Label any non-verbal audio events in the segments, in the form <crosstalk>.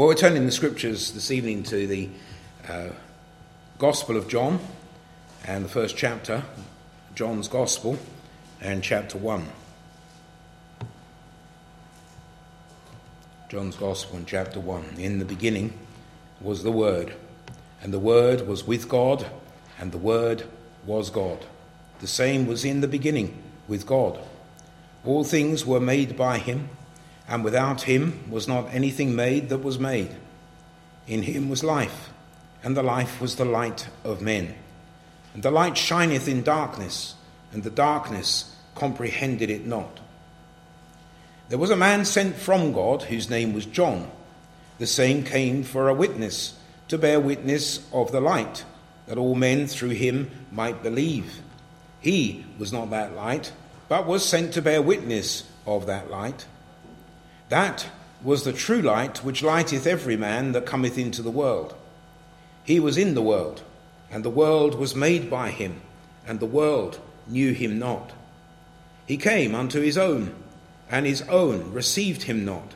Well, we're turning the scriptures this evening to the uh, Gospel of John and the first chapter, John's Gospel, and chapter 1. John's Gospel and chapter 1. In the beginning was the Word, and the Word was with God, and the Word was God. The same was in the beginning with God. All things were made by him and without him was not anything made that was made. In him was life, and the life was the light of men. And the light shineth in darkness, and the darkness comprehended it not. There was a man sent from God, whose name was John. The same came for a witness, to bear witness of the light, that all men through him might believe. He was not that light, but was sent to bear witness of that light. That was the true light which lighteth every man that cometh into the world. He was in the world, and the world was made by him, and the world knew him not. He came unto his own, and his own received him not.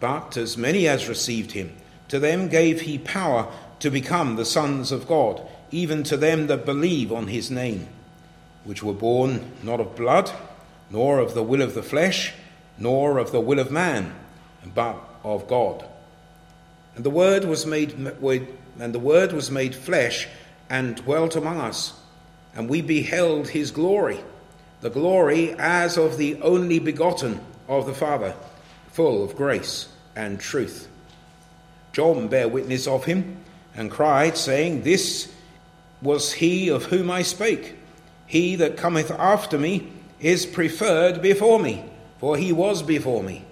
But as many as received him, to them gave he power to become the sons of God, even to them that believe on his name, which were born not of blood, nor of the will of the flesh, nor of the will of man, but of God. And the word was made and the word was made flesh and dwelt among us, and we beheld his glory, the glory as of the only begotten of the Father, full of grace and truth. John bare witness of him, and cried, saying, This was he of whom I spake. He that cometh after me is preferred before me for he was before me.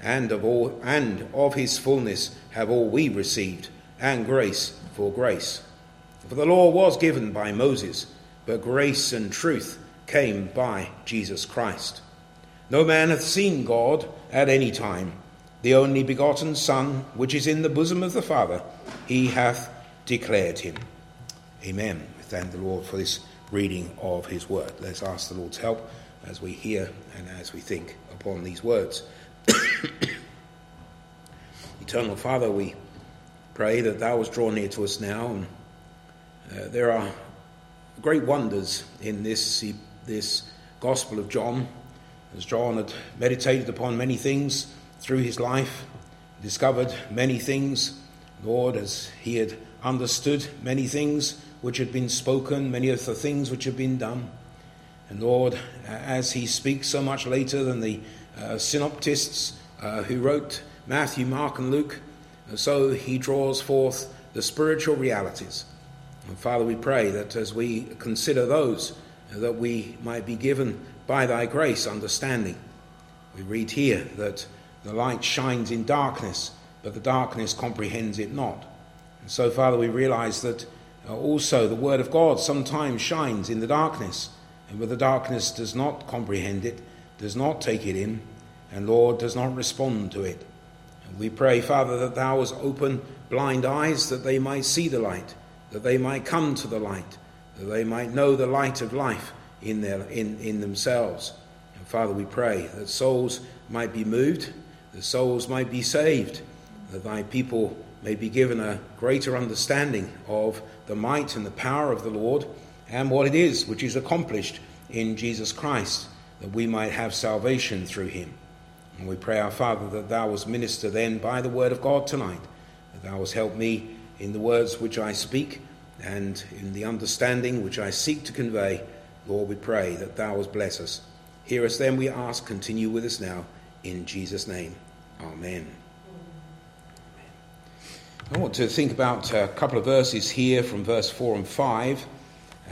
And of all and of his fullness have all we received, and grace for grace. For the law was given by Moses, but grace and truth came by Jesus Christ. No man hath seen God at any time. The only begotten Son, which is in the bosom of the Father, he hath declared him. Amen. Thank the Lord for this reading of his word. Let's ask the Lord's help as we hear and as we think upon these words. <coughs> Eternal Father, we pray that Thou hast drawn near to us now. And, uh, there are great wonders in this, this Gospel of John, as John had meditated upon many things through his life, discovered many things, Lord, as he had understood many things which had been spoken, many of the things which had been done. And Lord, as he speaks so much later than the uh, synoptists uh, who wrote Matthew, Mark, and Luke, uh, so he draws forth the spiritual realities. And Father, we pray that as we consider those, uh, that we might be given by thy grace understanding. We read here that the light shines in darkness, but the darkness comprehends it not. And so, Father, we realize that uh, also the Word of God sometimes shines in the darkness and where the darkness does not comprehend it, does not take it in, and Lord does not respond to it. And we pray, Father, that thou hast open blind eyes that they might see the light, that they might come to the light, that they might know the light of life in, their, in, in themselves. And Father, we pray that souls might be moved, that souls might be saved, that thy people may be given a greater understanding of the might and the power of the Lord and what it is which is accomplished in Jesus Christ, that we might have salvation through him. And we pray, our Father, that thou wast minister then by the word of God tonight, that thou wast help me in the words which I speak and in the understanding which I seek to convey. Lord, we pray that thou wast bless us. Hear us then, we ask, continue with us now, in Jesus' name. Amen. I want to think about a couple of verses here from verse 4 and 5.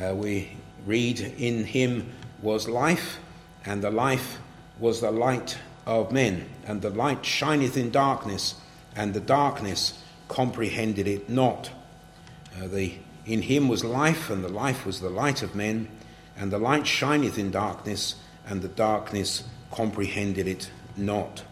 Uh, we read, In him was life, and the life was the light of men. And the light shineth in darkness, and the darkness comprehended it not. Uh, the, in him was life, and the life was the light of men. And the light shineth in darkness, and the darkness comprehended it not.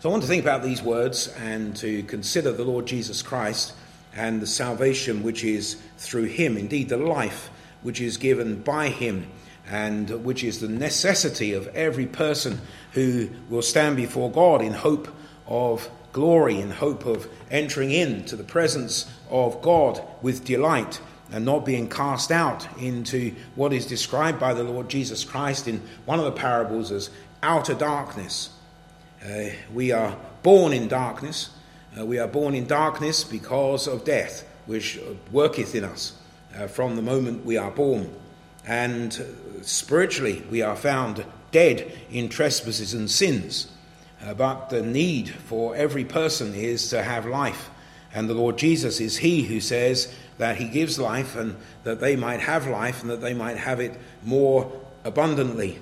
So I want to think about these words and to consider the Lord Jesus Christ and the salvation which is through him, indeed, the life which is given by him, and which is the necessity of every person who will stand before God in hope of glory in hope of entering into the presence of God with delight and not being cast out into what is described by the Lord Jesus Christ in one of the parables as outer darkness. Uh, we are born in darkness. Uh, we are born in darkness because of death, which worketh in us uh, from the moment we are born. And uh, spiritually, we are found dead in trespasses and sins. Uh, but the need for every person is to have life. And the Lord Jesus is He who says that He gives life and that they might have life and that they might have it more abundantly.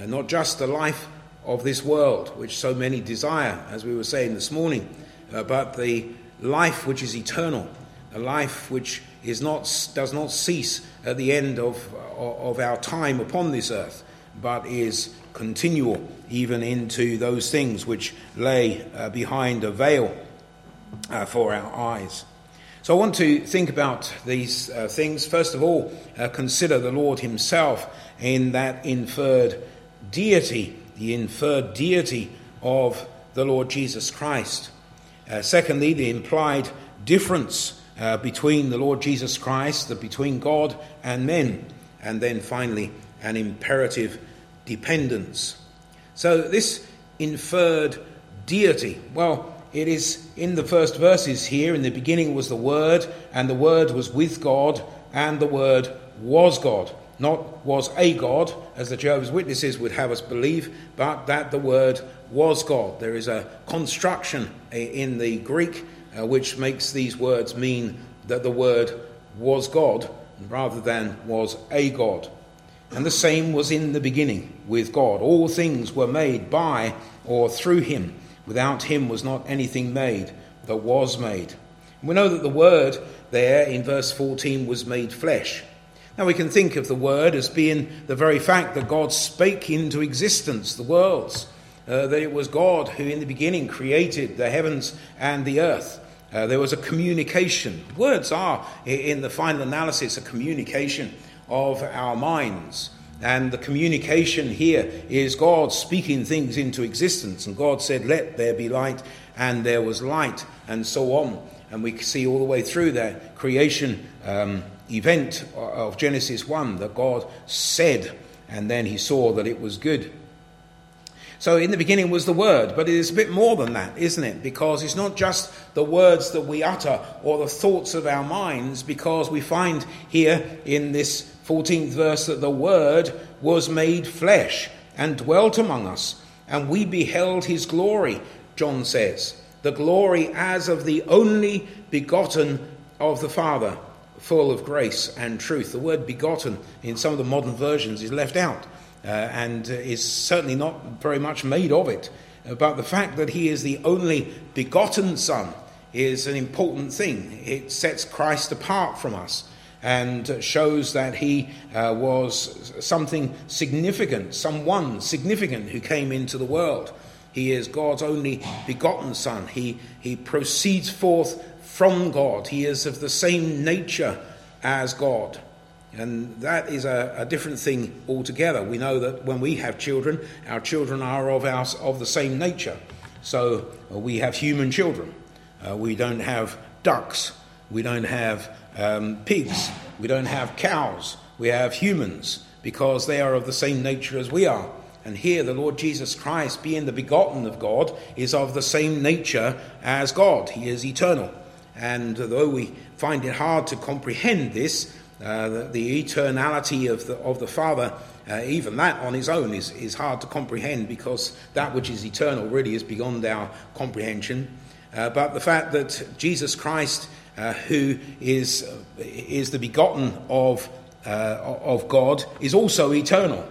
Uh, not just the life of this world, which so many desire, as we were saying this morning, uh, but the life which is eternal, a life which is not, does not cease at the end of, of our time upon this earth, but is continual even into those things which lay uh, behind a veil uh, for our eyes. So I want to think about these uh, things. First of all, uh, consider the Lord Himself in that inferred deity, the inferred deity of the Lord Jesus Christ. Uh, secondly, the implied difference uh, between the Lord Jesus Christ, the, between God and men. And then finally, an imperative dependence. So, this inferred deity, well, it is in the first verses here. In the beginning was the Word, and the Word was with God, and the Word was God. Not was a God, as the Jehovah's Witnesses would have us believe, but that the Word was God. There is a construction in the Greek uh, which makes these words mean that the Word was God rather than was a God. And the same was in the beginning with God. All things were made by or through him. Without him was not anything made that was made. We know that the Word there in verse 14 was made flesh. Now we can think of the Word as being the very fact that God spake into existence the worlds, uh, that it was God who in the beginning created the heavens and the earth. Uh, there was a communication. Words are, in the final analysis, a communication of our minds. And the communication here is God speaking things into existence. And God said, Let there be light, and there was light, and so on. And we see all the way through that creation um, event of Genesis 1 that God said, and then he saw that it was good. So in the beginning was the Word, but it is a bit more than that, isn't it? Because it's not just the words that we utter or the thoughts of our minds, because we find here in this 14th verse that the Word was made flesh and dwelt among us, and we beheld his glory, John says, the glory as of the only begotten of the Father, full of grace and truth. The word begotten in some of the modern versions is left out uh, and is certainly not very much made of it. But the fact that he is the only begotten Son is an important thing. It sets Christ apart from us and shows that he uh, was something significant, someone significant who came into the world. He is God's only begotten Son. He, he proceeds forth from God. He is of the same nature as God. And that is a, a, different thing altogether. We know that when we have children, our children are of, our, of the same nature. So uh, we have human children. Uh, we don't have ducks. We don't have um, pigs. We don't have cows. We have humans because they are of the same nature as we are. And here, the Lord Jesus Christ, being the begotten of God, is of the same nature as God. He is eternal. And though we find it hard to comprehend this, uh, the, the, eternality of the, of the Father, uh, even that on its own is, is hard to comprehend because that which is eternal really is beyond our comprehension. Uh, but the fact that Jesus Christ uh, who is, uh, is the begotten of, uh, of God, is also eternal.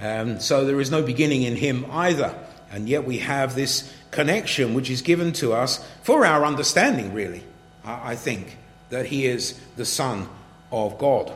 Um, so there is no beginning in him either. And yet we have this connection which is given to us for our understanding, really, I think, that he is the Son of God.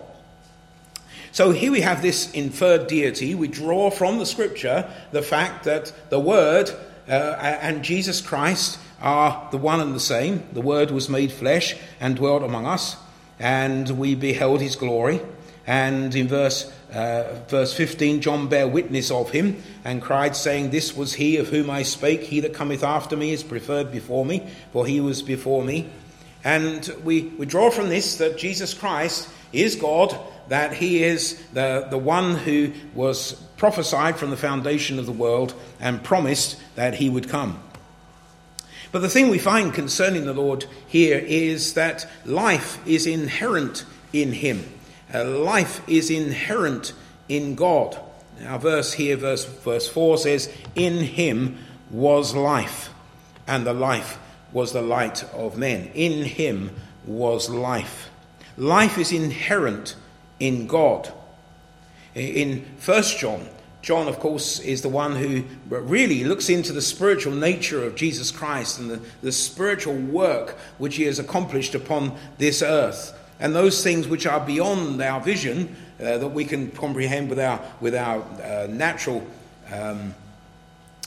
So here we have this inferred deity. We draw from the scripture the fact that the Word uh, and Jesus Christ are the one and the same. The Word was made flesh and dwelt among us, and we beheld his glory. And in verse, uh, verse 15, John bare witness of him and cried, saying, This was he of whom I spake. He that cometh after me is preferred before me, for he was before me. And we, we draw from this that Jesus Christ is God, that he is the, the one who was prophesied from the foundation of the world and promised that he would come. But the thing we find concerning the Lord here is that life is inherent in him. Uh, life is inherent in God. Our verse here, verse, verse 4 says, In him was life, and the life was the light of men. In him was life. Life is inherent in God. In 1 John, John, of course, is the one who really looks into the spiritual nature of Jesus Christ and the, the spiritual work which he has accomplished upon this earth. And those things which are beyond our vision, uh, that we can comprehend with our, with our uh, natural um,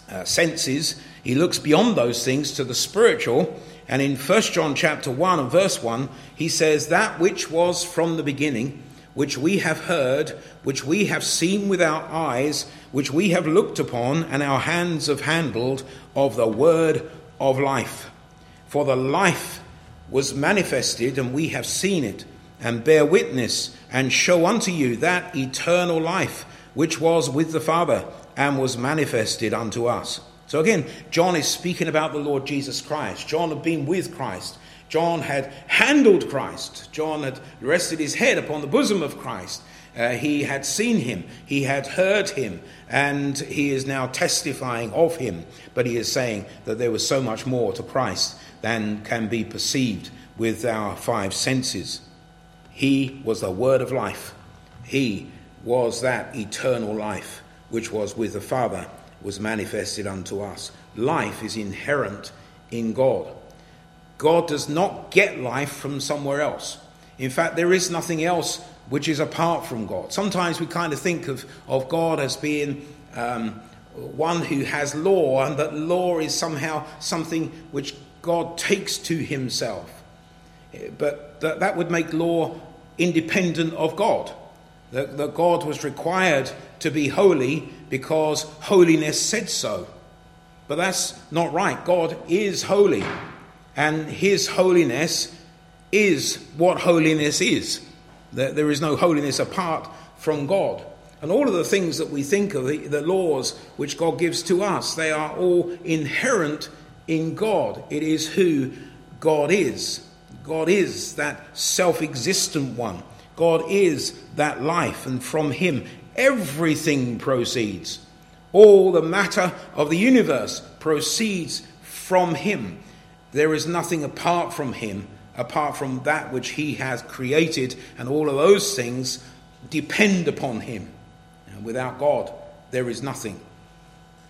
uh, senses, he looks beyond those things to the spiritual. And in 1 John chapter 1 and verse 1, he says, That which was from the beginning, which we have heard, which we have seen with our eyes, which we have looked upon, and our hands have handled, of the word of life. For the life was manifested, and we have seen it, and bear witness, and show unto you that eternal life which was with the Father, and was manifested unto us. So again, John is speaking about the Lord Jesus Christ. John had been with Christ. John had handled Christ. John had rested his head upon the bosom of Christ. Uh, he had seen him, he had heard him, and he is now testifying of him. But he is saying that there was so much more to Christ than can be perceived with our five senses. He was the word of life, he was that eternal life which was with the Father, was manifested unto us. Life is inherent in God. God does not get life from somewhere else. In fact, there is nothing else which is apart from God. Sometimes we kind of think of, of God as being um, one who has law, and that law is somehow something which God takes to himself. But that, that would make law independent of God. That, that God was required to be holy because holiness said so. But that's not right. God is holy and his holiness is what holiness is. There is no holiness apart from God. And all of the things that we think of, the, laws which God gives to us, they are all inherent in God. It is who God is. God is that self existent one. God is that life, and from Him everything proceeds. All the matter of the universe proceeds from Him. There is nothing apart from him, apart from that which he has created, and all of those things depend upon him. And without God, there is nothing.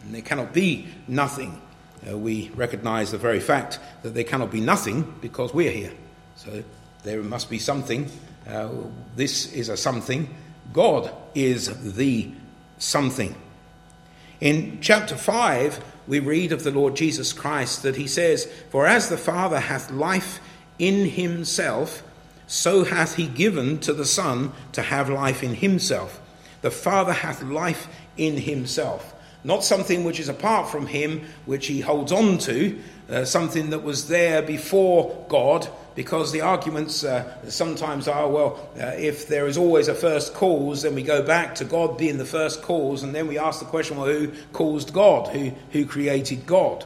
And there cannot be nothing. Uh, we recognize the very fact that there cannot be nothing because we're here. So there must be something. Uh, this is a something. God is the something. In chapter 5, we read of the Lord Jesus Christ that he says, For as the Father hath life in himself, so hath he given to the Son to have life in himself. The Father hath life in himself. Not something which is apart from him, which he holds on to, uh, something that was there before God, because the arguments uh, sometimes are well, uh, if there is always a first cause, then we go back to God being the first cause, and then we ask the question well, who caused God? Who, who created God?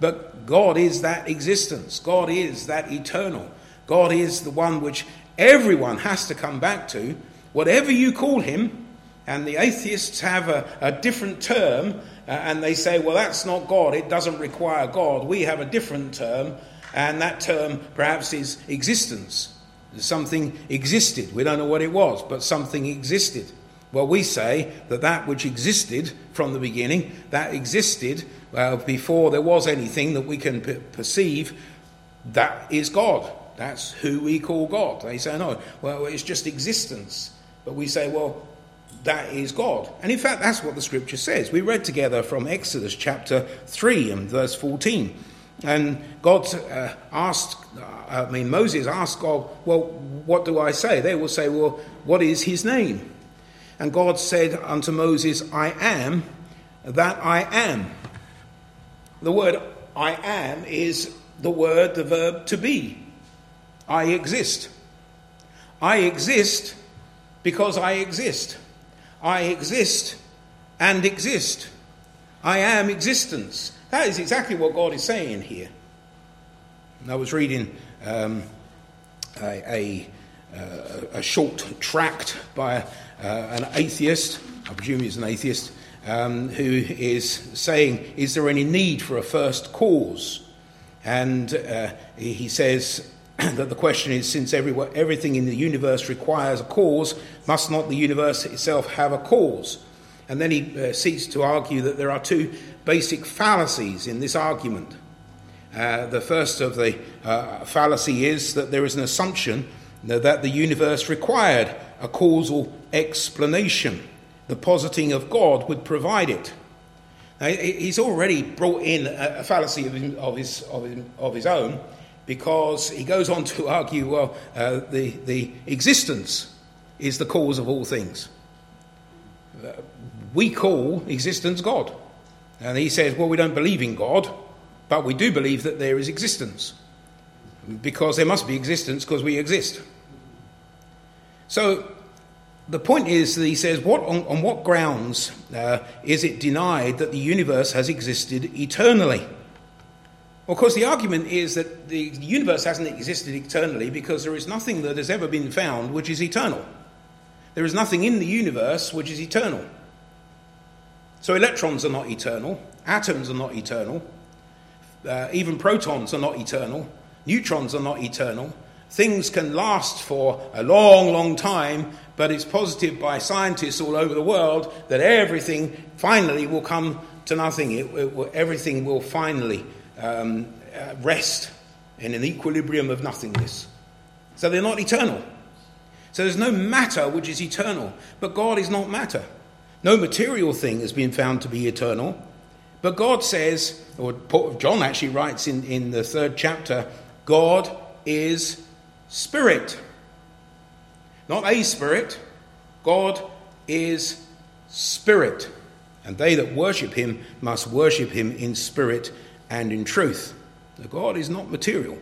But God is that existence, God is that eternal, God is the one which everyone has to come back to, whatever you call him. And the atheists have a, a different term, uh, and they say, well, that's not God, it doesn't require God. We have a different term, and that term perhaps is existence. Something existed. We don't know what it was, but something existed. Well, we say that that which existed from the beginning, that existed uh, before there was anything that we can p- perceive, that is God. That's who we call God. They say, no, well, it's just existence. But we say, well, that is God. And in fact, that's what the scripture says. We read together from Exodus chapter 3 and verse 14 And God uh, asked, uh, I mean, Moses asked God, Well, what do I say? They will say, Well, what is his name? And God said unto Moses, I am that I am. The word I am is the word, the verb to be. I exist. I exist because I exist. I exist and exist. I am existence. That is exactly what God is saying here. I was reading um, a, a, a, short tract by uh, an atheist, I presume he's an atheist, um, who is saying, Is there any need for a first cause? And uh, he says <clears throat> that the question is since every, everything in the universe requires a cause, must not the universe itself have a cause? And then he uh, seeks to argue that there are two basic fallacies in this argument. Uh, the first of the uh, fallacy is that there is an assumption that the universe required a causal explanation. The positing of God would provide it. Now, he's already brought in a fallacy of his, of his, of his, own because he goes on to argue well, uh, the, the existence is the cause of all things. We call existence God. And he says, well, we don't believe in God, but we do believe that there is existence. Because there must be existence because we exist. So the point is that he says, what, on, on what grounds uh, is it denied that the universe has existed eternally? Well, of course, the argument is that the universe hasn't existed eternally because there is nothing that has ever been found which is eternal. There is nothing in the universe which is eternal. So, electrons are not eternal, atoms are not eternal, uh, even protons are not eternal, neutrons are not eternal. Things can last for a long, long time, but it's posited by scientists all over the world that everything finally will come to nothing. It, it everything will finally um, uh, rest in an equilibrium of nothingness. So they're not eternal. So there's no matter which is eternal, but God is not matter. No material thing has been found to be eternal. But God says, or John actually writes in, in the third chapter, God is spirit. Not a spirit, God is spirit. And they that worship him must worship him in spirit and in truth. Now, God is not material,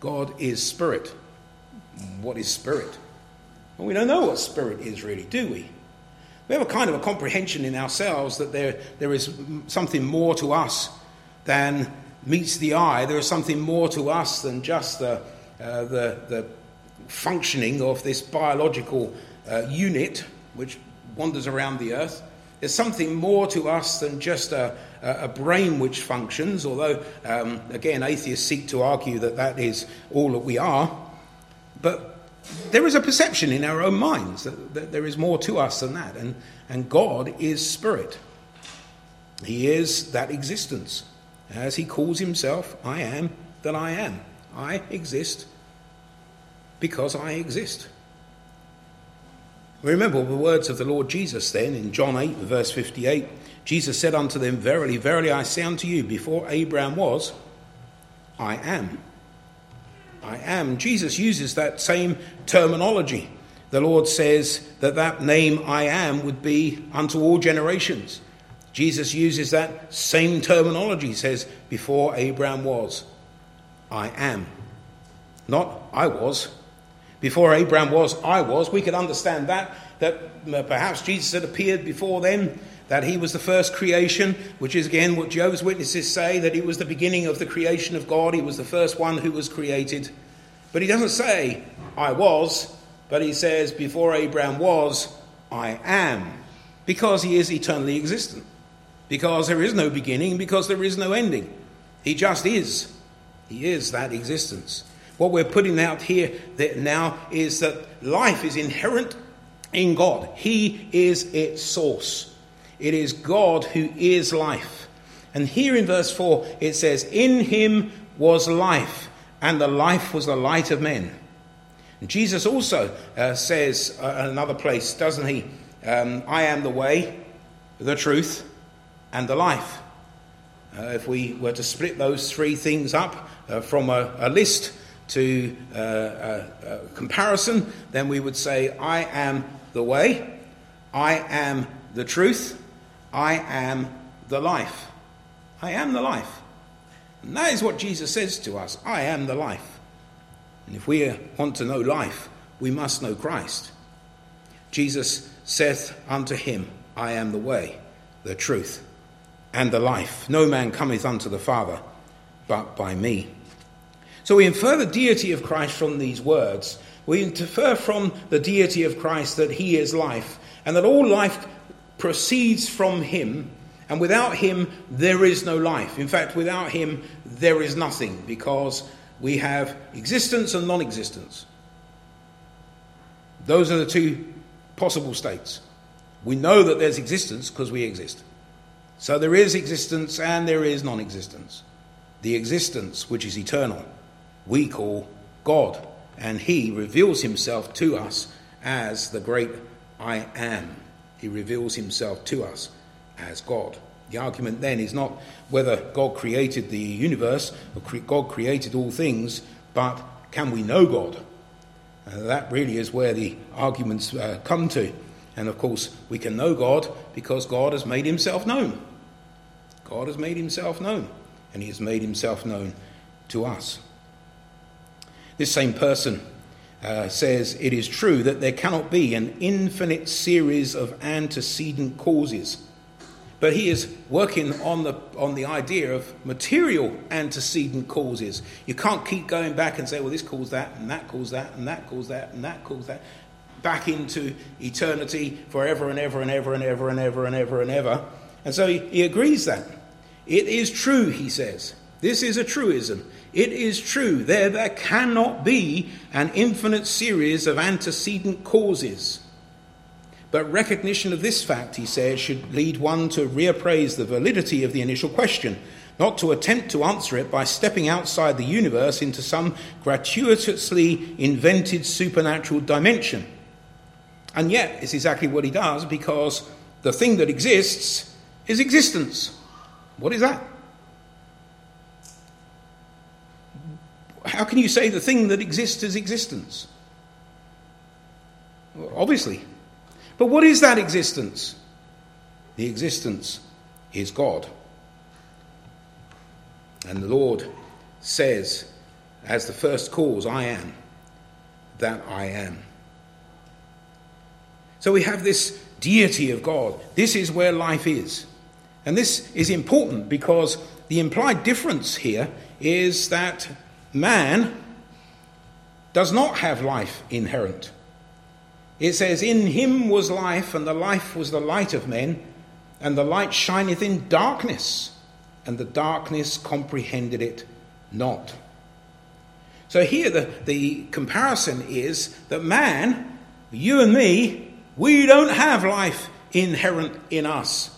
God is spirit. What is spirit? Well, we don't know what spirit is really, do we? We have a kind of a comprehension in ourselves that there, there is something more to us than meets the eye. There is something more to us than just the, uh, the, the functioning of this biological uh, unit which wanders around the earth. There's something more to us than just a, a brain which functions, although, um, again, atheists seek to argue that that is all that we are. But there is a perception in our own minds that, that there is more to us than that, and, and God is spirit. He is that existence. As he calls himself, I am that I am. I exist because I exist. Remember the words of the Lord Jesus then in John 8, verse 58. Jesus said unto them, Verily, verily, I say unto you, before Abraham was, I am. I am. Jesus uses that same terminology. The Lord says that that name I am would be unto all generations. Jesus uses that same terminology. Says, Before Abraham was, I am. Not I was. Before Abraham was, I was. We could understand that, that uh, perhaps Jesus had appeared before then, that he was the first creation, which is again what Jehovah's Witnesses say, that he was the beginning of the creation of God, he was the first one who was created. But he doesn't say, I was, but he says, before Abraham was, I am, because he is eternally existent, because there is no beginning, because there is no ending. He just is. He is that existence. What we're putting out here now is that life is inherent in God. He is its source. It is God who is life. And here in verse 4 it says, In him was life, and the life was the light of men. And Jesus also uh, says uh, another place, doesn't he? Um, I am the way, the truth, and the life. Uh, if we were to split those three things up uh, from a, a, list to uh, a, a comparison, then we would say, I am the way, I am the truth, I am the life. I am the life. And that is what Jesus says to us I am the life. And if we want to know life, we must know Christ. Jesus saith unto him, I am the way, the truth, and the life. No man cometh unto the Father but by me. So we infer the deity of Christ from these words. We infer from the deity of Christ that he is life, and that all life proceeds from him, and without him there is no life. In fact, without him there is nothing, because we have existence and non existence. Those are the two possible states. We know that there's existence because we exist. So there is existence and there is non existence. The existence, which is eternal, we call God, and He reveals Himself to us as the great I am. He reveals Himself to us as God. The argument then is not whether God created the universe or God created all things, but can we know God? Uh, that really is where the arguments uh, come to. And of course, we can know God because God has made himself known. God has made himself known, and he has made himself known to us. This same person uh, says it is true that there cannot be an infinite series of antecedent causes but he is working on the, on the idea of material antecedent causes. You can't keep going back and say, well, this caused that, and that caused that, and that caused that, and that caused that, back into eternity forever and ever and ever and ever and ever and ever and ever. And so he, he agrees that. It is true, he says. This is a truism. It is true. There, there cannot be an infinite series of antecedent causes. But recognition of this fact, he says, should lead one to reappraise the validity of the initial question, not to attempt to answer it by stepping outside the universe into some gratuitously invented supernatural dimension. And yet, it's exactly what he does because the thing that exists is existence. What is that? How can you say the thing that exists is existence? Well, obviously, but what is that existence? The existence is God. And the Lord says, as the first cause, I am that I am. So we have this deity of God. This is where life is. And this is important because the implied difference here is that man does not have life inherent. It says, In him was life, and the life was the light of men, and the light shineth in darkness, and the darkness comprehended it not. So here the, the comparison is that man, you and me, we don't have life inherent in us.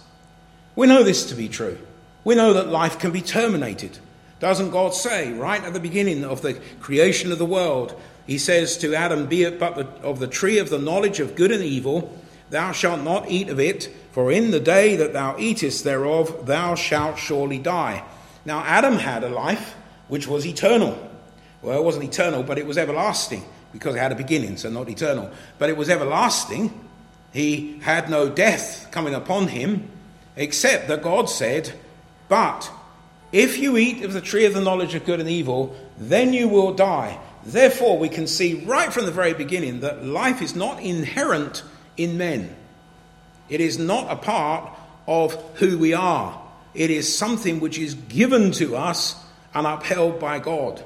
We know this to be true. We know that life can be terminated. Doesn't God say right at the beginning of the creation of the world he says to Adam, Be it but the, of the tree of the knowledge of good and evil, thou shalt not eat of it, for in the day that thou eatest thereof, thou shalt surely die. Now, Adam had a life which was eternal. Well, it wasn't eternal, but it was everlasting, because it had a beginning, so not eternal. But it was everlasting. He had no death coming upon him, except that God said, But if you eat of the tree of the knowledge of good and evil, then you will die. Therefore, we can see right from the very beginning that life is not inherent in men. It is not a part of who we are. It is something which is given to us and upheld by God.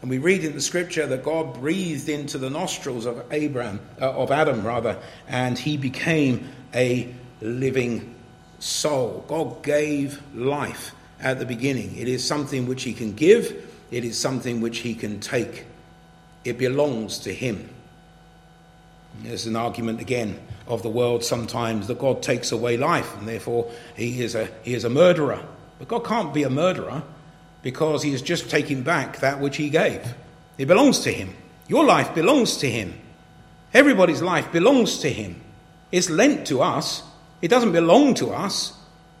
And we read in the scripture that God breathed into the nostrils of Abraham, uh, of Adam rather, and he became a living soul. God gave life at the beginning. It is something which he can give, it is something which he can take. It belongs to Him. There's an argument again of the world sometimes that God takes away life and therefore he is a, he is a murderer. But God can't be a murderer because he is just taking back that which he gave. It belongs to him. Your life belongs to him. Everybody's life belongs to him. It's lent to us. It doesn't belong to us.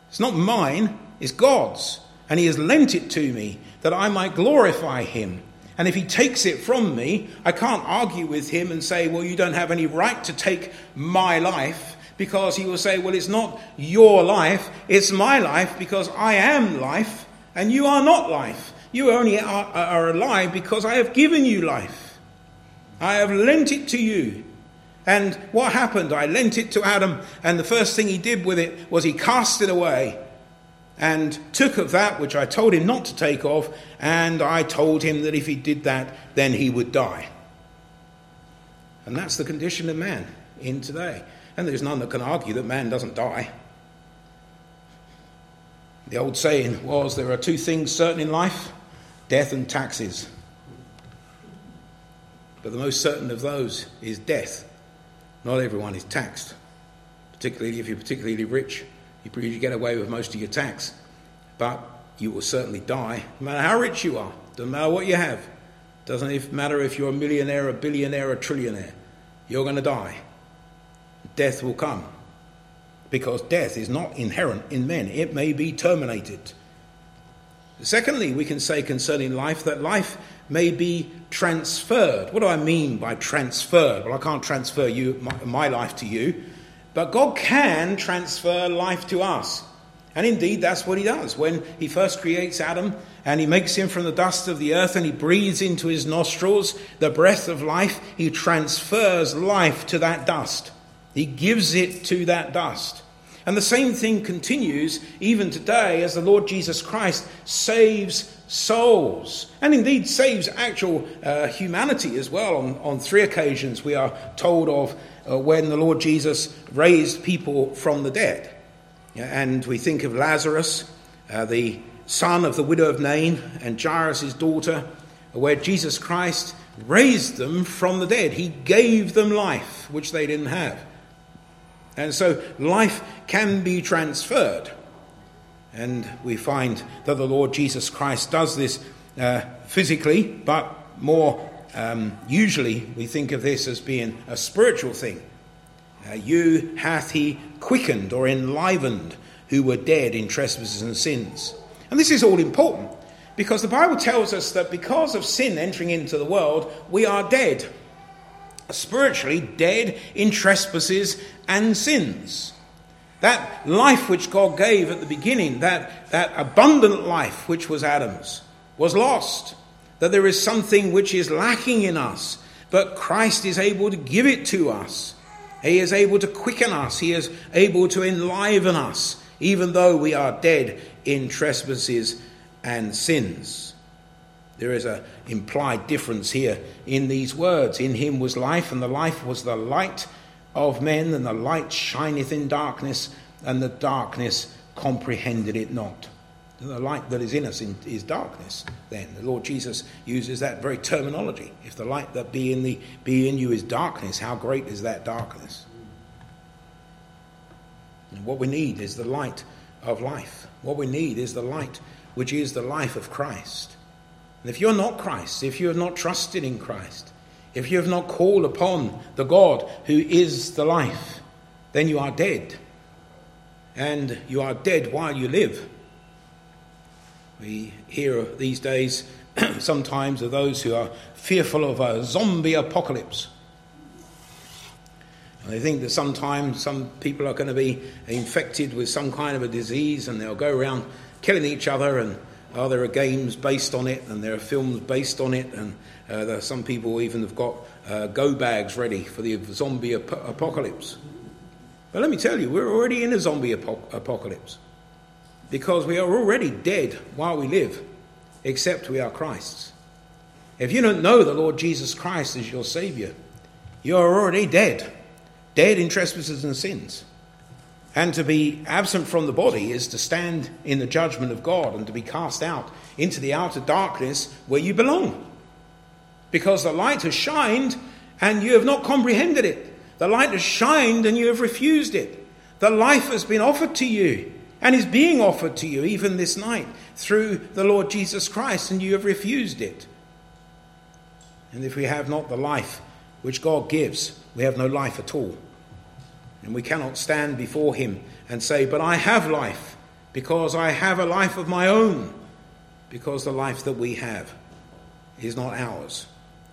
It's not mine, it's God's. and he has lent it to me that I might glorify him. And if he takes it from me, I can't argue with him and say, Well, you don't have any right to take my life, because he will say, Well, it's not your life, it's my life, because I am life, and you are not life. You only are, are alive because I have given you life. I have lent it to you. And what happened? I lent it to Adam, and the first thing he did with it was he cast it away and took of that which I told him not to take of, and I told him that if he did that, then he would die. And that's the condition of man in today. And there's none that can argue that man doesn't die. The old saying was there are two things certain in life death and taxes. But the most certain of those is death. Not everyone is taxed, particularly if you're particularly rich. You probably get away with most of your tax, but you will certainly die, no matter how rich you are. Doesn't matter what you have. Doesn't matter if you're a millionaire, a billionaire, a trillionaire. You're going to die. Death will come. Because death is not inherent in men, it may be terminated. Secondly, we can say concerning life that life may be transferred. What do I mean by transferred? Well, I can't transfer you my, my life to you, but God can transfer life to us. And indeed, that's what he does. When he first creates Adam and he makes him from the dust of the earth and he breathes into his nostrils the breath of life, he transfers life to that dust. He gives it to that dust. And the same thing continues even today as the Lord Jesus Christ saves souls and indeed saves actual uh, humanity as well. On, on three occasions, we are told of uh, when the Lord Jesus raised people from the dead. And we think of Lazarus, uh, the son of the widow of Nain, and Jairus' daughter, where Jesus Christ raised them from the dead. He gave them life, which they didn't have. And so life can be transferred. And we find that the Lord Jesus Christ does this uh, physically, but more um, usually we think of this as being a spiritual thing. Uh, you hath he quickened or enlivened who were dead in trespasses and sins. And this is all important because the Bible tells us that because of sin entering into the world, we are dead spiritually dead in trespasses and sins. That life which God gave at the beginning, that, that abundant life which was Adam's, was lost. That there is something which is lacking in us, but Christ is able to give it to us. He is able to quicken us, He is able to enliven us, even though we are dead in trespasses and sins. There is an implied difference here in these words. In him was life, and the life was the light of men, and the light shineth in darkness, and the darkness comprehended it not. The light that is in us is darkness. Then the Lord Jesus uses that very terminology. If the light that be in the be in you is darkness, how great is that darkness? And what we need is the light of life. What we need is the light which is the life of Christ. And if you're not Christ, if you have not trusted in Christ, if you have not called upon the God who is the life, then you are dead. And you are dead while you live. We hear these days <clears throat> sometimes of those who are fearful of a zombie apocalypse. And they think that sometimes some people are going to be infected with some kind of a disease and they'll go around killing each other and Oh, there are games based on it, and there are films based on it, and uh, some people even have got uh, go bags ready for the zombie ap- apocalypse. But let me tell you, we're already in a zombie ap- apocalypse because we are already dead while we live, except we are Christ's. If you don't know the Lord Jesus Christ as your Savior, you are already dead, dead in trespasses and sins. And to be absent from the body is to stand in the judgment of God and to be cast out into the outer darkness where you belong. Because the light has shined and you have not comprehended it. The light has shined and you have refused it. The life has been offered to you and is being offered to you even this night through the Lord Jesus Christ, and you have refused it. And if we have not the life which God gives, we have no life at all. And we cannot stand before him and say, But I have life, because I have a life of my own. because the life that we have is not ours,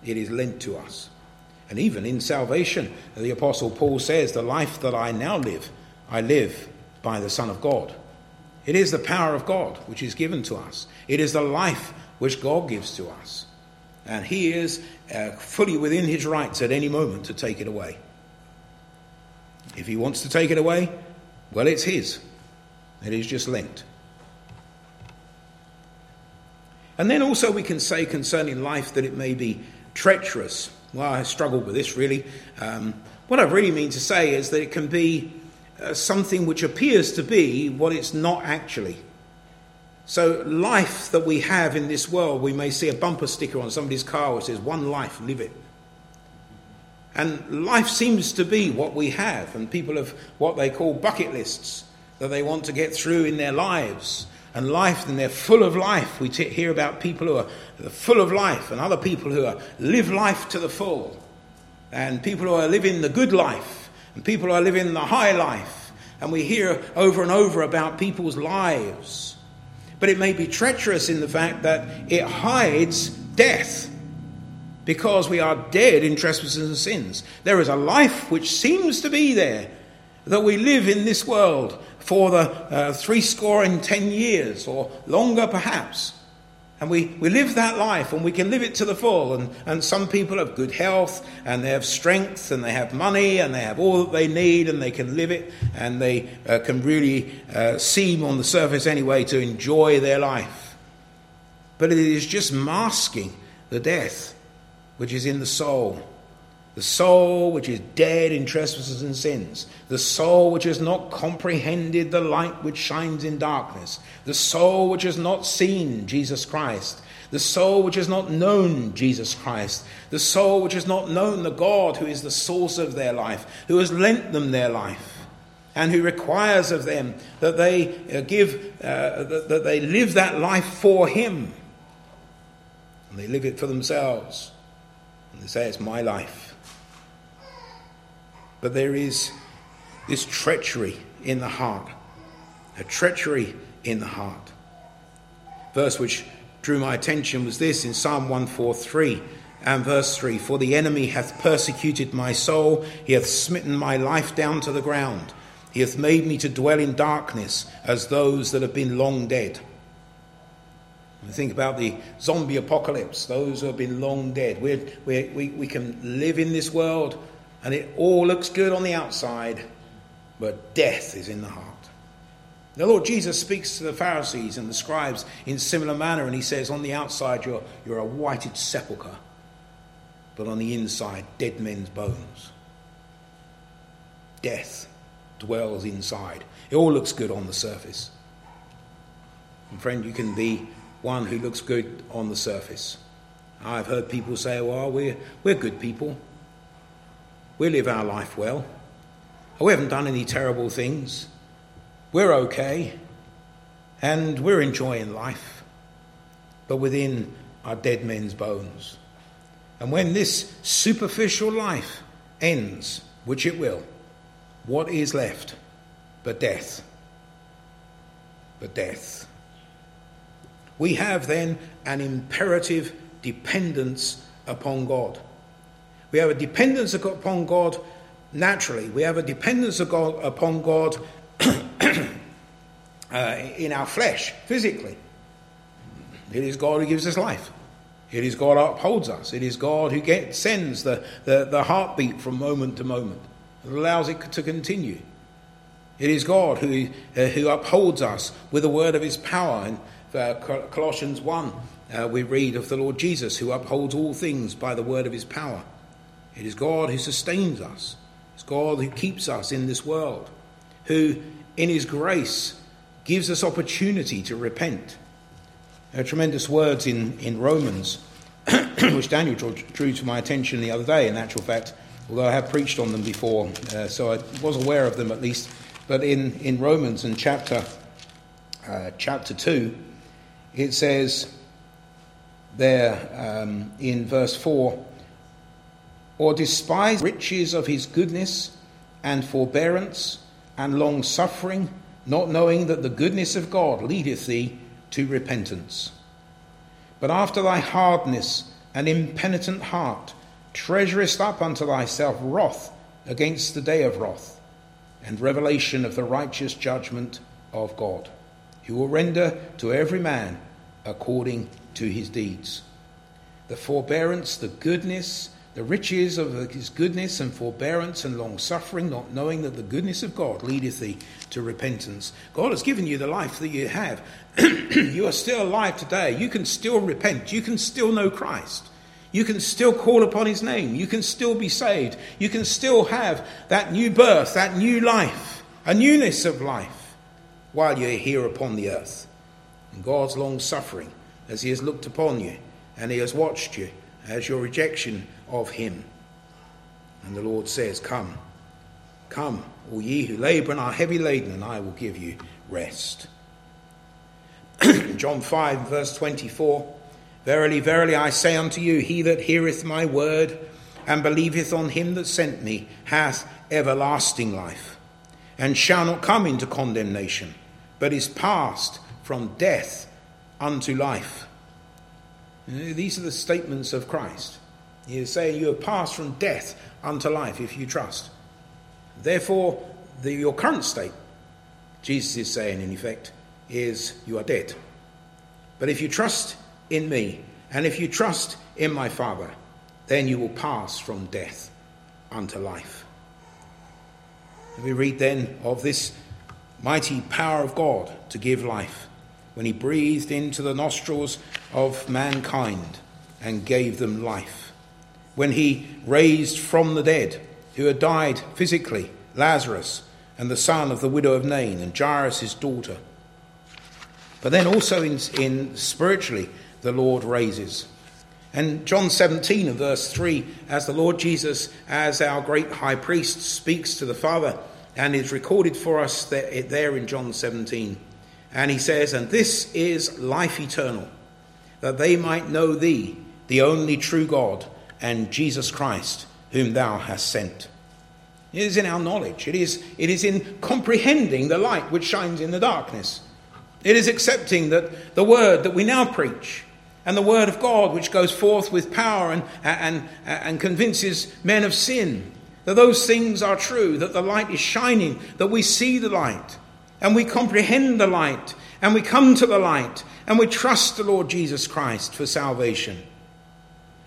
it is lent to us. And even in salvation, the Apostle Paul says, The life that I now live, I live by the Son of God. It is the power of God which is given to us, it is the life which God gives to us. And He is uh, fully within His rights at any moment to take it away. If He wants to take it away, well, it's His. It is just lent. And then also we can say concerning life that it may be treacherous. Well, I struggled with this really. Um, what I really mean to say is that it can be uh, something which appears to be what it's not actually. So, life that we have in this world, we may see a bumper sticker on somebody's car which says, One life, live it. And life seems to be what we have, and people have what they call bucket lists that they want to get through in their lives and life, and they're full of life. We t- hear about people who are full of life, and other people who are live life to the full, and people who are living the good life, and people are living the high life. And we hear over and over about people's lives. But it may be treacherous in the fact that it hides death because we are dead in trespasses and sins. There is a life which seems to be there, that we live in this world for the uh, three score and ten years, or longer perhaps. And we, we live that life and we can live it to the full. And, and some people have good health and they have strength and they have money and they have all that they need and they can live it and they uh, can really uh, seem on the surface anyway to enjoy their life. But it is just masking the death which is in the soul the soul which is dead in trespasses and sins, the soul which has not comprehended the light which shines in darkness, the soul which has not seen Jesus Christ, the soul which has not known Jesus Christ, the soul which has not known the God who is the source of their life, who has lent them their life, and who requires of them that they uh, give, uh, that they live that life for Him. And they live it for themselves. And they say, It's my life. But there is this treachery in the heart, a treachery in the heart. Verse which drew my attention was this in Psalm 143 and verse 3 For the enemy hath persecuted my soul, he hath smitten my life down to the ground, he hath made me to dwell in darkness as those that have been long dead. We think about the zombie apocalypse, those who have been long dead. We're, we're, we we can live in this world and it all looks good on the outside, but death is in the heart. The Lord Jesus speaks to the Pharisees and the scribes in similar manner, and he says, On the outside, you're, you're a whited sepulchre, but on the inside, dead men's bones. Death dwells inside. It all looks good on the surface. And friend, you can be one who looks good on the surface. I've heard people say, well, we're, we're good people. We live our life well. Oh, we haven't done any terrible things. We're okay. And we're enjoying life. But within are dead men's bones. And when this superficial life ends, which it will, what is left but death? But death. We have then an imperative dependence upon God. We have a dependence upon God naturally. We have a dependence God, upon God <clears throat> uh, in our flesh, physically. It is God who gives us life. It is God who upholds us. It is God who sends the, the, the heartbeat from moment to moment and allows it to continue. It is God who, uh, who upholds us with the word of his power. In uh, Colossians 1, uh, we read of the Lord Jesus who upholds all things by the word of his power. It is God who sustains us. It's God who keeps us in this world, who, in His grace, gives us opportunity to repent. There are tremendous words in, in Romans, <clears throat> which Daniel drew, to my attention the other day, in actual fact, although I have preached on them before, uh, so I was aware of them at least. But in, in Romans, in chapter, uh, chapter 2, it says there um, in verse 4 or despise riches of his goodness and forbearance and long suffering, not knowing that the goodness of God leadeth thee to repentance. but after thy hardness and impenitent heart, treasurest up unto thyself wrath against the day of wrath, and revelation of the righteous judgment of God, who will render to every man according to his deeds. The forbearance, the goodness, the riches of his goodness and forbearance and long suffering, not knowing that the goodness of God leadeth thee to repentance. God has given you the life that you have. <clears throat> you are still alive today. You can still repent. You can still know Christ. You can still call upon his name. You can still be saved. You can still have that new birth, that new life, a newness of life while you're here upon the earth. And God's long suffering as he has looked upon you and he has watched you as your rejection of him. And the Lord says, Come, come, all ye who labour and are heavy laden, and I will give you rest. <clears throat> John 5, verse 24 Verily, verily, I say unto you, he that heareth my word and believeth on him that sent me hath everlasting life, and shall not come into condemnation, but is passed from death unto life. These are the statements of Christ. He is saying you have passed from death unto life if you trust. Therefore, the, your current state, Jesus is saying in effect, is you are dead. But if you trust in me, and if you trust in my Father, then you will pass from death unto life. We read then of this mighty power of God to give life when he breathed into the nostrils of mankind and gave them life when he raised from the dead, who had died physically, Lazarus and the son of the widow of Nain and Jairus his daughter. But then also in, in spiritually, the Lord raises. And John 17 and verse 3, as the Lord Jesus, as our great high priest, speaks to the Father, and is recorded for us there, there in John 17. And he says, And this is life eternal, that they might know thee, the only true God and Jesus Christ, whom thou hast sent. It is in our knowledge, it is, it is in comprehending the light which shines in the darkness. It is accepting that the word that we now preach and the word of God which goes forth with power and, and, and convinces men of sin, that those things are true, that the light is shining, that we see the light and we comprehend the light and we come to the light and we trust the Lord Jesus Christ for salvation.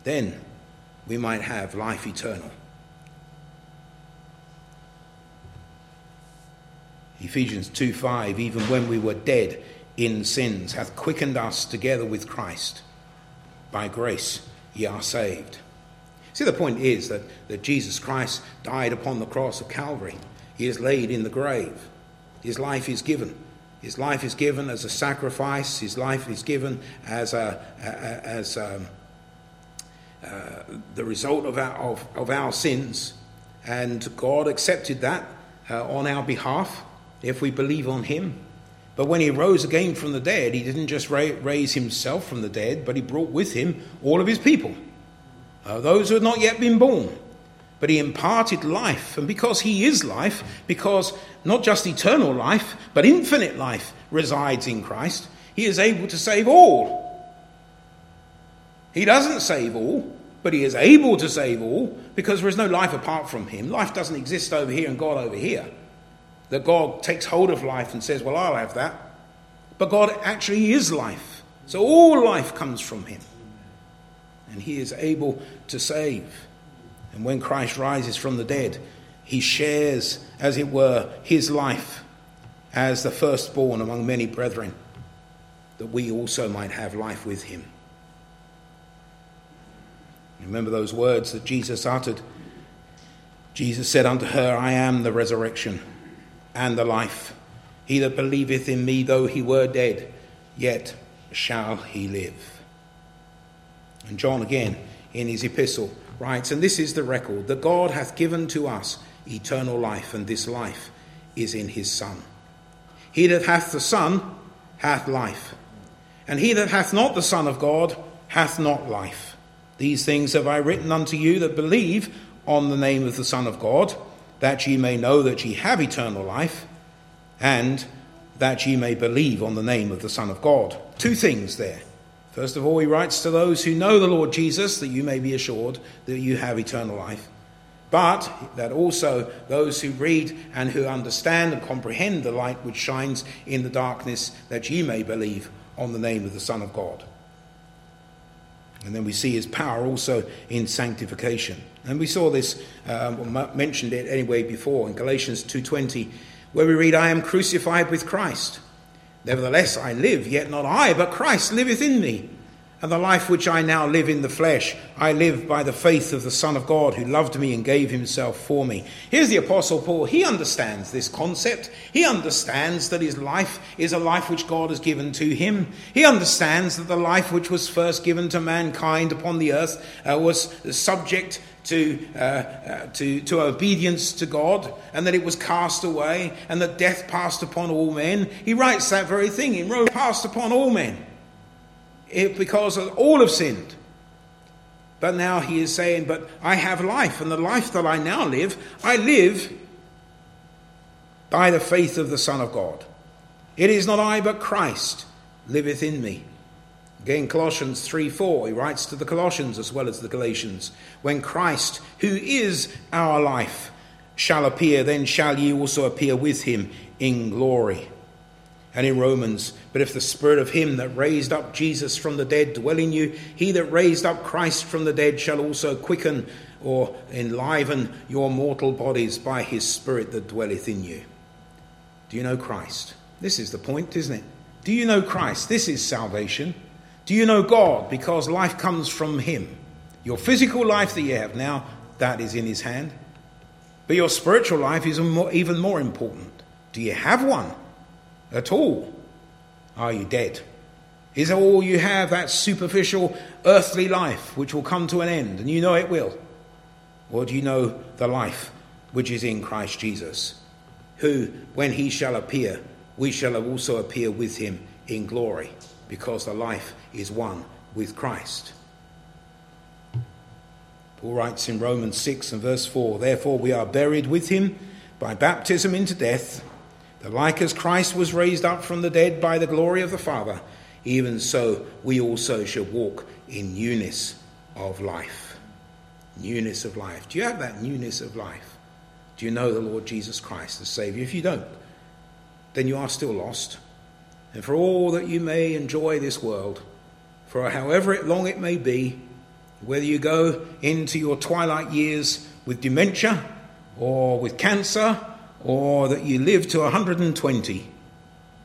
Then we might have life eternal. Ephesians 2 5, even when we were dead in sins, hath quickened us together with Christ. By grace ye are saved. See, the point is that, that Jesus Christ died upon the cross of Calvary. He is laid in the grave. His life is given. His life is given as a sacrifice. His life is given as a, as a, um, uh, the result of our, of, of, our sins, and God accepted that uh, on our behalf if we believe on Him. But when He rose again from the dead, He didn't just ra- raise Himself from the dead, but He brought with Him all of His people, uh, those who had not yet been born. But He imparted life, and because He is life, because not just eternal life, but infinite life resides in Christ, He is able to save all he doesn't save all, but he is able to save all because there is no life apart from him. Life doesn't exist over here and God over here. That God takes hold of life and says, Well, I'll have that. But God actually is life. So all life comes from him. And he is able to save. And when Christ rises from the dead, he shares, as it were, his life as the firstborn among many brethren, that we also might have life with him. Remember those words that Jesus uttered. Jesus said unto her, I am the resurrection and the life. He that believeth in me, though he were dead, yet shall he live. And John again in his epistle writes, And this is the record that God hath given to us eternal life, and this life is in his Son. He that hath the Son hath life, and he that hath not the Son of God hath not life. These things have I written unto you that believe on the name of the Son of God, that ye may know that ye have eternal life, and that ye may believe on the name of the Son of God. Two things there. First of all, he writes to those who know the Lord Jesus that you may be assured that you have eternal life, but that also those who read and who understand and comprehend the light which shines in the darkness, that ye may believe on the name of the Son of God. And then we see his power also in sanctification. And we saw this, um, mentioned it anyway before in Galatians 2.20, where we read, I am crucified with Christ. Nevertheless, I live, yet not I, but Christ liveth in me. And the life which I now live in the flesh, I live by the faith of the Son of God who loved me and gave himself for me. Here's the Apostle Paul. He understands this concept. He understands that his life is a life which God has given to him. He understands that the life which was first given to mankind upon the earth uh, was subject to, uh, uh, to, to obedience to God, and that it was cast away, and that death passed upon all men. He writes that very thing in Romans passed upon all men it, because all have sinned. But now he is saying, But I have life, and the life that I now live, I live by the faith of the Son of God. It is not I, but Christ liveth in me. Again, Colossians 3 4, he writes to the Colossians as well as the Galatians, When Christ, who is our life, shall appear, then shall ye also appear with him in glory and in Romans. But if the spirit of him that raised up Jesus from the dead dwell in you, he that raised up Christ from the dead shall also quicken or enliven your mortal bodies by his spirit that dwelleth in you. Do you know Christ? This is the point, isn't it? Do you know Christ? This is salvation. Do you know God? Because life comes from him. Your physical life that you have now, that is in his hand. But your spiritual life is even more important. Do you have one? At all? Are you dead? Is all you have that superficial earthly life which will come to an end, and you know it will? Or do you know the life which is in Christ Jesus, who, when he shall appear, we shall also appear with him in glory, because the life is one with Christ? Paul writes in Romans 6 and verse 4 Therefore we are buried with him by baptism into death that like as Christ was raised up from the dead by the glory of the Father, even so we also shall walk in newness of life. Newness of life. Do you have that newness of life? Do you know the Lord Jesus Christ as Saviour? If you don't, then you are still lost. And for all that you may enjoy this world, for however long it may be, whether you go into your twilight years with dementia or with cancer or that you live to 120,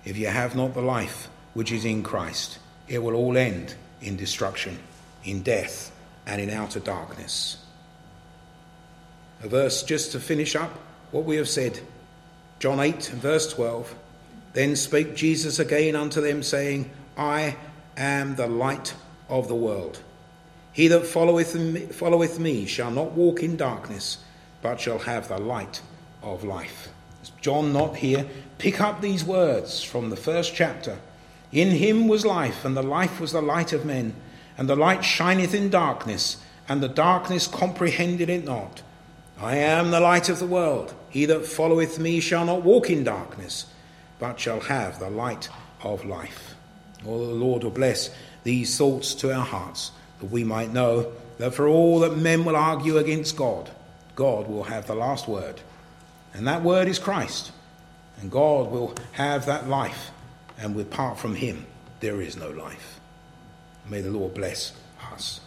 if you have not the life which is in Christ, it will all end in destruction, in death, and in outer darkness. A verse just to finish up what we have said. John 8, verse 12. Then spake Jesus again unto them, saying, I am the light of the world. He that followeth me, followeth me shall not walk in darkness, but shall have the light of life. John not here pick up these words from the first chapter. In him was life, and the life was the light of men, and the light shineth in darkness, and the darkness comprehended it not. I am the light of the world. He that followeth me shall not walk in darkness, but shall have the light of life. Oh, the Lord will bless these thoughts to our hearts, that we might know that for all that men will argue against God, God will have the last word. And that word is Christ. And God will have that life. And apart from him, there is no life. May the Lord bless us.